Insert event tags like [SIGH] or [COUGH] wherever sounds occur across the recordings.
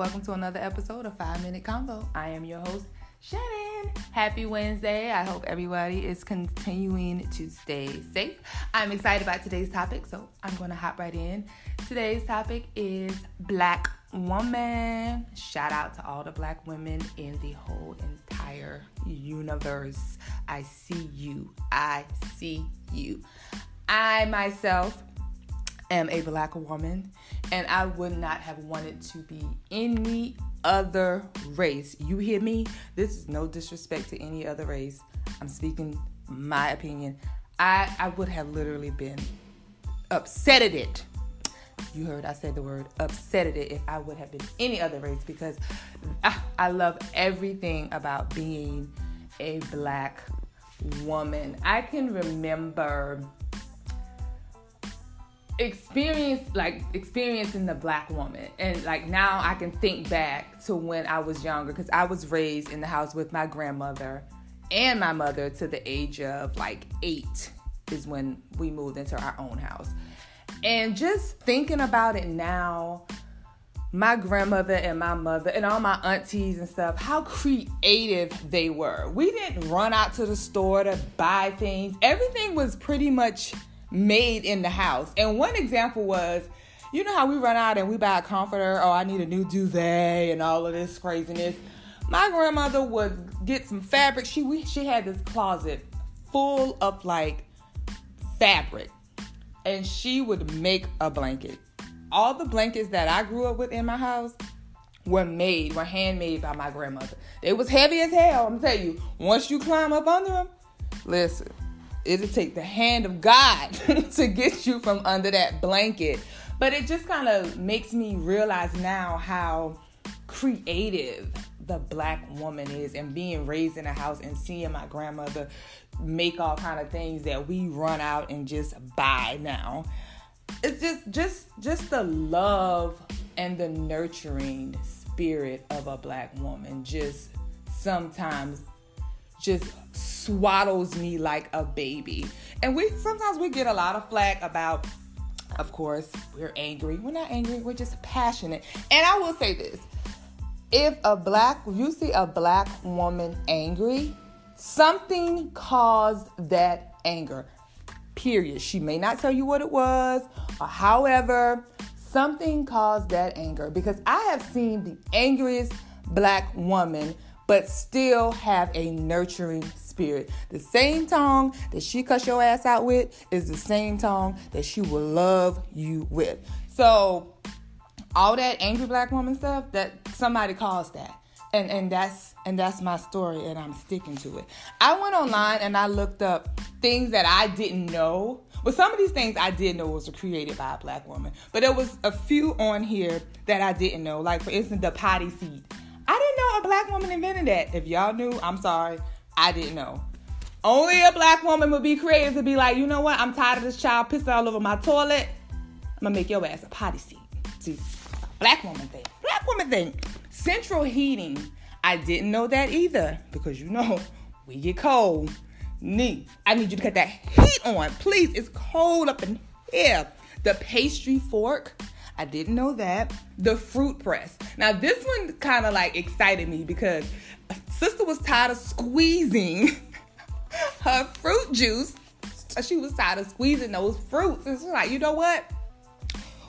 Welcome to another episode of Five Minute Convo. I am your host, Shannon. Happy Wednesday. I hope everybody is continuing to stay safe. I'm excited about today's topic, so I'm going to hop right in. Today's topic is Black Woman. Shout out to all the black women in the whole entire universe. I see you. I see you. I myself am a black woman and I would not have wanted to be any other race. You hear me? This is no disrespect to any other race. I'm speaking my opinion. I I would have literally been upset at it. You heard I said the word upset at it if I would have been any other race because I, I love everything about being a black woman. I can remember experience like experiencing the black woman and like now i can think back to when i was younger because i was raised in the house with my grandmother and my mother to the age of like eight is when we moved into our own house and just thinking about it now my grandmother and my mother and all my aunties and stuff, how creative they were. We didn't run out to the store to buy things. Everything was pretty much made in the house. And one example was, you know how we run out and we buy a comforter, oh, I need a new duvet and all of this craziness. My grandmother would get some fabric. She we, she had this closet full of like fabric. And she would make a blanket. All the blankets that I grew up with in my house were made, were handmade by my grandmother. It was heavy as hell. I'm telling you, once you climb up under them, listen, it'll take the hand of God [LAUGHS] to get you from under that blanket. But it just kind of makes me realize now how creative the black woman is and being raised in a house and seeing my grandmother make all kind of things that we run out and just buy now it's just just just the love and the nurturing spirit of a black woman just sometimes just swaddles me like a baby. And we sometimes we get a lot of flack about of course, we're angry. We're not angry, we're just passionate. And I will say this. If a black you see a black woman angry, something caused that anger. Period. She may not tell you what it was, or however, something caused that anger because I have seen the angriest black woman but still have a nurturing spirit. The same tongue that she cuss your ass out with is the same tongue that she will love you with. So all that angry black woman stuff that somebody caused that. And and that's and that's my story and I'm sticking to it. I went online and I looked up things that I didn't know. But some of these things I did know was created by a black woman. But there was a few on here that I didn't know. Like for instance the potty seat. I didn't know a black woman invented that. If y'all knew, I'm sorry. I didn't know. Only a black woman would be creative to be like, you know what? I'm tired of this child pissing all over my toilet. I'm gonna make your ass a potty seat. See, black woman thing. Black woman thing. Central heating. I didn't know that either because you know we get cold. Nee, I need you to cut that heat on, please. It's cold up in here. The pastry fork. I didn't know that. The fruit press. Now, this one kind of like excited me because sister was tired of squeezing [LAUGHS] her fruit juice. She was tired of squeezing those fruits. And she's like, you know what?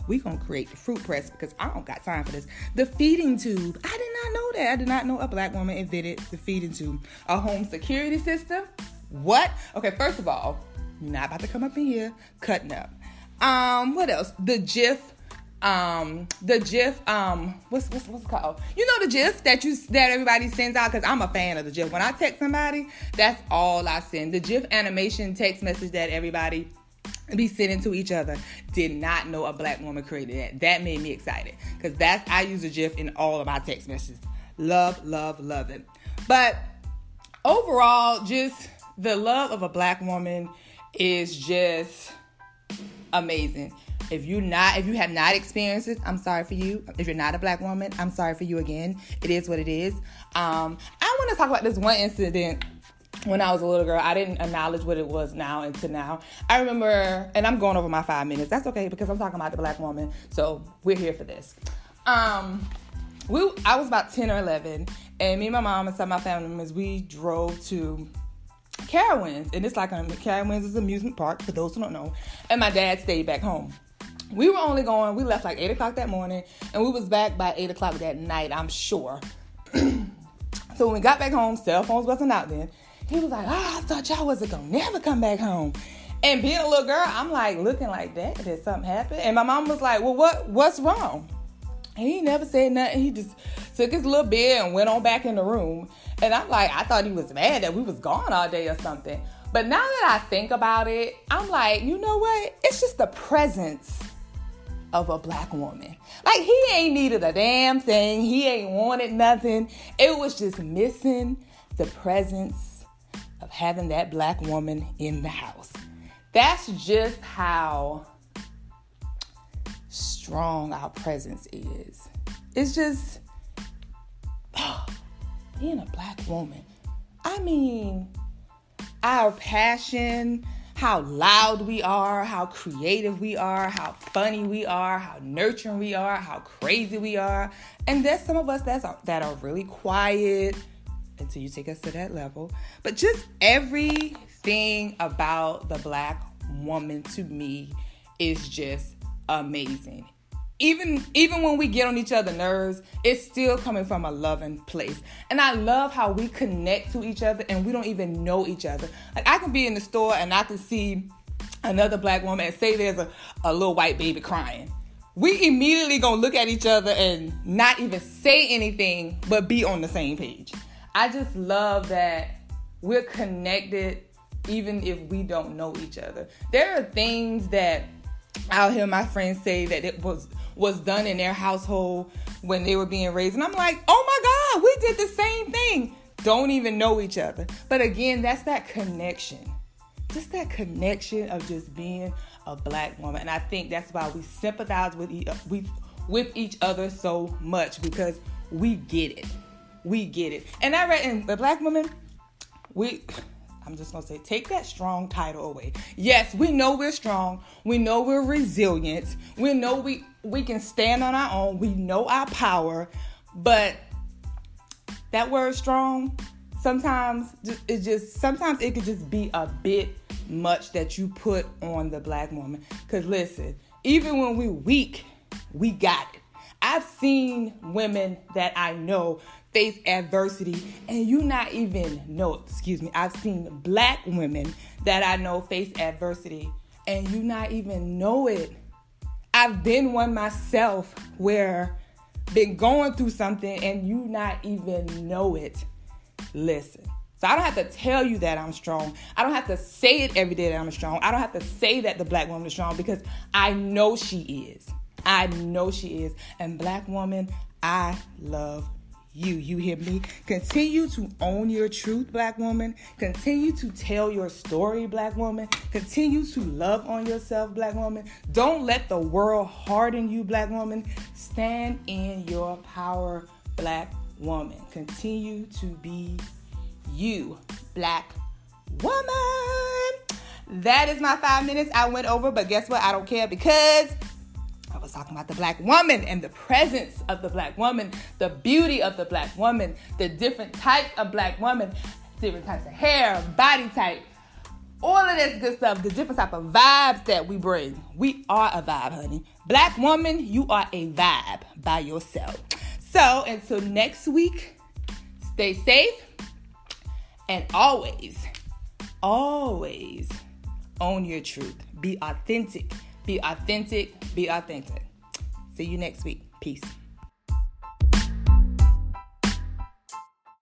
we gonna create the fruit press because I don't got time for this. The feeding tube. I did not know that. I did not know a black woman invented the feeding tube. A home security system. What? Okay, first of all, you're not about to come up in here cutting up. Um, what else? The gif um the gif um what's what's what's called? You know the gif that you that everybody sends out? Because i'm a fan of the gif. When i text somebody that's all i send. The gif animation text message that everybody be sending to each other. Did not know a black woman created that. That made me excited. Because that's i use a gif in all of my text messages. Love love love it. But overall just the love of a black woman is just amazing if you not, if you have not experienced it, I'm sorry for you. If you're not a black woman, I'm sorry for you again. It is what it is. Um, I want to talk about this one incident when I was a little girl, I didn't acknowledge what it was now into now. I remember, and I'm going over my five minutes. That's okay because I'm talking about the black woman. So we're here for this. Um, we I was about 10 or 11, and me and my mom and some of my family members, we drove to Carowinds, and it's like a Carowinds is an amusement park for those who don't know. And my dad stayed back home. We were only going. We left like eight o'clock that morning, and we was back by eight o'clock that night. I'm sure. [CLEARS THROAT] so when we got back home, cell phones wasn't out then. He was like, "Ah, oh, I thought y'all wasn't gonna never come back home." And being a little girl, I'm like looking like that. Did something happen? And my mom was like, "Well, what what's wrong?" And he never said nothing. He just took his little beer and went on back in the room. And I'm like, I thought he was mad that we was gone all day or something. But now that I think about it, I'm like, you know what? It's just the presence of a black woman. Like he ain't needed a damn thing. He ain't wanted nothing. It was just missing the presence of having that black woman in the house. That's just how strong our presence is. It's just oh, [GASPS] being a black woman. I mean, our passion, how loud we are, how creative we are, how funny we are, how nurturing we are, how crazy we are. And there's some of us that's that are really quiet until you take us to that level. But just everything about the black woman to me is just amazing even even when we get on each other's nerves, it's still coming from a loving place. And I love how we connect to each other and we don't even know each other. Like I can be in the store and I can see another black woman and say there's a, a little white baby crying. We immediately gonna look at each other and not even say anything but be on the same page. I just love that we're connected even if we don't know each other. There are things that I'll hear my friends say that it was was done in their household when they were being raised. And I'm like, oh my God, we did the same thing. Don't even know each other. But again, that's that connection. Just that connection of just being a black woman. And I think that's why we sympathize with each, we, with each other so much because we get it. We get it. And I read in the black woman, we I'm just gonna say, take that strong title away. Yes, we know we're strong. We know we're resilient. We know we we can stand on our own. We know our power. But that word strong, sometimes it just sometimes it could just be a bit much that you put on the black woman. Cause listen, even when we weak, we got it. I've seen women that I know face adversity and you not even know excuse me i've seen black women that i know face adversity and you not even know it i've been one myself where been going through something and you not even know it listen so I don't have to tell you that I'm strong. I don't have to say it every day that I'm strong. I don't have to say that the black woman is strong because I know she is. I know she is. And black woman, I love you. You hear me? Continue to own your truth, black woman. Continue to tell your story, black woman. Continue to love on yourself, black woman. Don't let the world harden you, black woman. Stand in your power, black woman. Continue to be you, black woman. That is my five minutes I went over, but guess what? I don't care because was talking about the black woman and the presence of the black woman, the beauty of the black woman, the different types of black woman, different types of hair, body type, all of this good stuff, the different type of vibes that we bring. We are a vibe, honey. Black woman, you are a vibe by yourself. So until next week, stay safe and always, always own your truth. Be authentic be authentic, be authentic. See you next week. Peace.